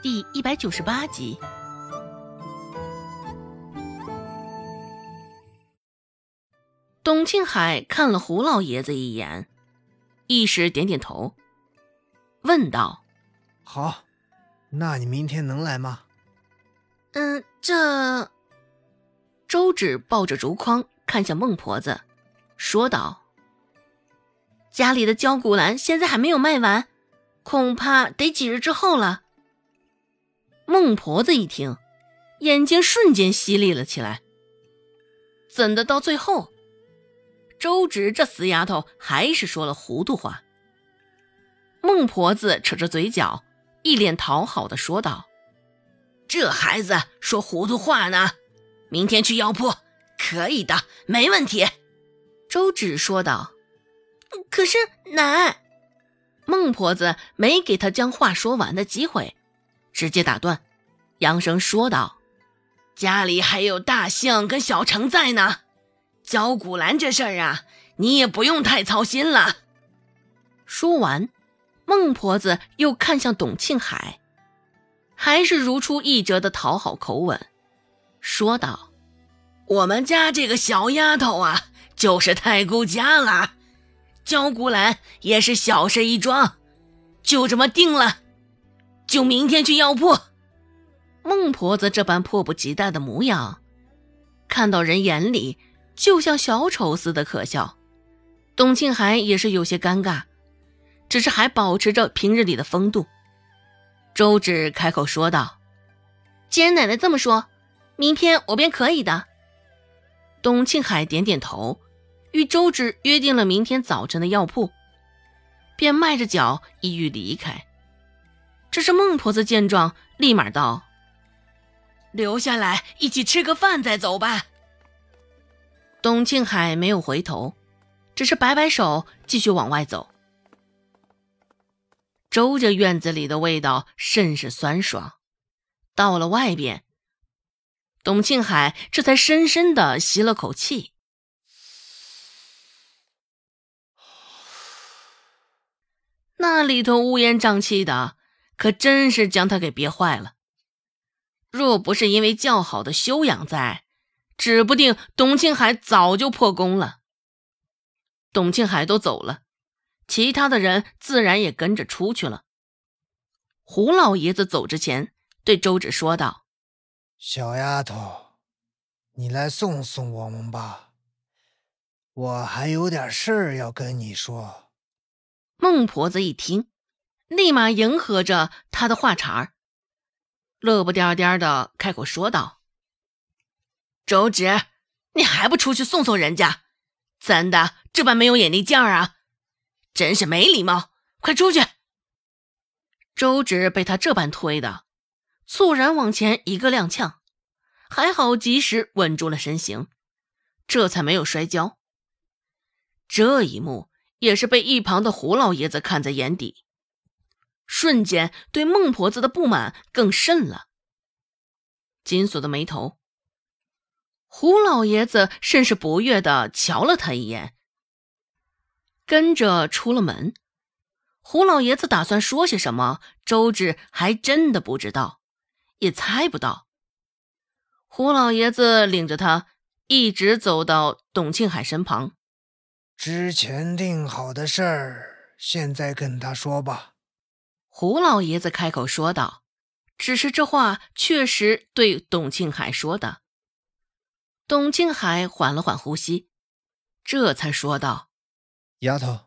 第一百九十八集。董庆海看了胡老爷子一眼，一时点点头，问道：“好，那你明天能来吗？”“嗯，这……”周芷抱着竹筐看向孟婆子，说道：“家里的焦骨兰现在还没有卖完，恐怕得几日之后了。”孟婆子一听，眼睛瞬间犀利了起来。怎的到最后？周芷这死丫头还是说了糊涂话。孟婆子扯着嘴角，一脸讨好的说道：“这孩子说糊涂话呢，明天去药铺，可以的，没问题。”周芷说道。“可是奶……”孟婆子没给他将话说完的机会，直接打断，扬声说道：“家里还有大象跟小程在呢。”焦古兰这事儿啊，你也不用太操心了。说完，孟婆子又看向董庆海，还是如出一辙的讨好口吻，说道：“我们家这个小丫头啊，就是太顾家了。焦古兰也是小事一桩，就这么定了。就明天去药铺。”孟婆子这般迫不及待的模样，看到人眼里。就像小丑似的可笑，董庆海也是有些尴尬，只是还保持着平日里的风度。周芷开口说道：“既然奶奶这么说，明天我便可以的。”董庆海点点头，与周芷约定了明天早晨的药铺，便迈着脚意欲离开。这是孟婆子见状，立马道：“留下来一起吃个饭再走吧。”董庆海没有回头，只是摆摆手，继续往外走。周家院子里的味道甚是酸爽。到了外边，董庆海这才深深的吸了口气。那里头乌烟瘴气的，可真是将他给憋坏了。若不是因为较好的修养在，指不定董庆海早就破功了。董庆海都走了，其他的人自然也跟着出去了。胡老爷子走之前对周芷说道：“小丫头，你来送送我们吧，我还有点事儿要跟你说。”孟婆子一听，立马迎合着他的话茬儿，乐不颠颠的开口说道。周芷，你还不出去送送人家？怎的这般没有眼力劲儿啊？真是没礼貌！快出去！周芷被他这般推的，猝然往前一个踉跄，还好及时稳住了身形，这才没有摔跤。这一幕也是被一旁的胡老爷子看在眼底，瞬间对孟婆子的不满更甚了，紧锁的眉头。胡老爷子甚是不悦的瞧了他一眼，跟着出了门。胡老爷子打算说些什么，周芷还真的不知道，也猜不到。胡老爷子领着他一直走到董庆海身旁，之前定好的事儿，现在跟他说吧。胡老爷子开口说道，只是这话确实对董庆海说的。董庆海缓了缓呼吸，这才说道：“丫头，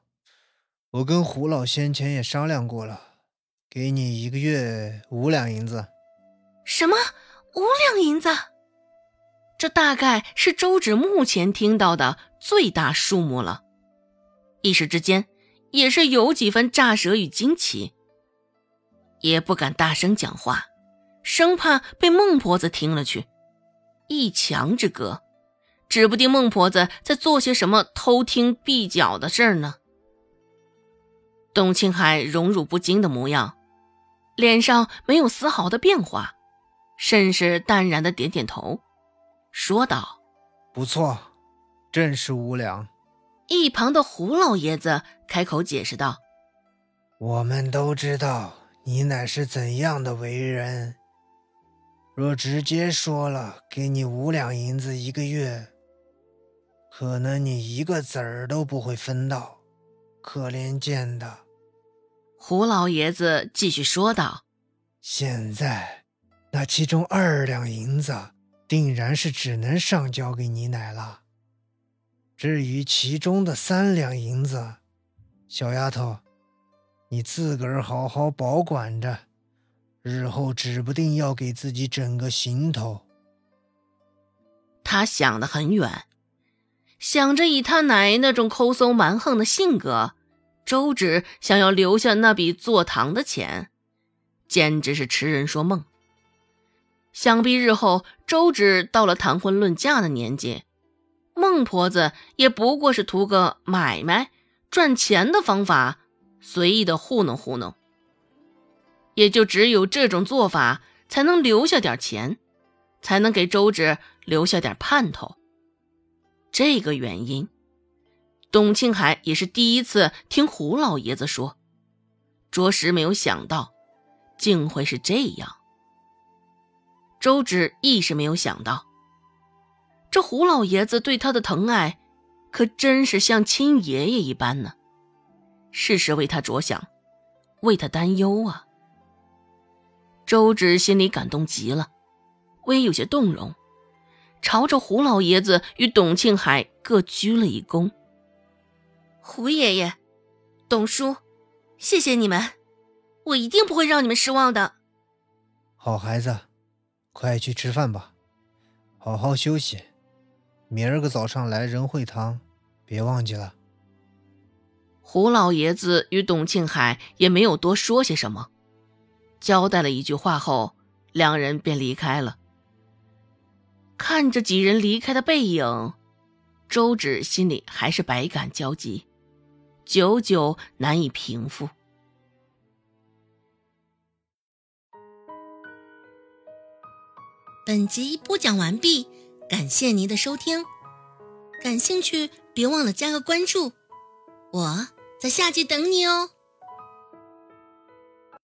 我跟胡老先前也商量过了，给你一个月五两银子。”“什么？五两银子？这大概是周芷目前听到的最大数目了。”一时之间，也是有几分乍舌与惊奇，也不敢大声讲话，生怕被孟婆子听了去。一墙之隔，指不定孟婆子在做些什么偷听闭角的事儿呢。董庆海荣辱不惊的模样，脸上没有丝毫的变化，甚是淡然的点点头，说道：“不错，正是无良。”一旁的胡老爷子开口解释道：“我们都知道你乃是怎样的为人？若直接说了给你五两银子一个月，可能你一个子儿都不会分到，可怜见的。胡老爷子继续说道：“现在，那其中二两银子，定然是只能上交给你奶了。至于其中的三两银子，小丫头，你自个儿好好保管着。”日后指不定要给自己整个行头。他想得很远，想着以他奶那种抠搜蛮横的性格，周芷想要留下那笔做堂的钱，简直是痴人说梦。想必日后周芷到了谈婚论嫁的年纪，孟婆子也不过是图个买卖赚钱的方法，随意的糊弄糊弄。也就只有这种做法，才能留下点钱，才能给周芷留下点盼头。这个原因，董庆海也是第一次听胡老爷子说，着实没有想到，竟会是这样。周芷亦是没有想到，这胡老爷子对他的疼爱，可真是像亲爷爷一般呢，事事为他着想，为他担忧啊。周芷心里感动极了，微有些动容，朝着胡老爷子与董庆海各鞠了一躬。胡爷爷，董叔，谢谢你们，我一定不会让你们失望的。好孩子，快去吃饭吧，好好休息，明儿个早上来仁惠堂，别忘记了。胡老爷子与董庆海也没有多说些什么。交代了一句话后，两人便离开了。看着几人离开的背影，周芷心里还是百感交集，久久难以平复。本集播讲完毕，感谢您的收听。感兴趣，别忘了加个关注，我在下集等你哦。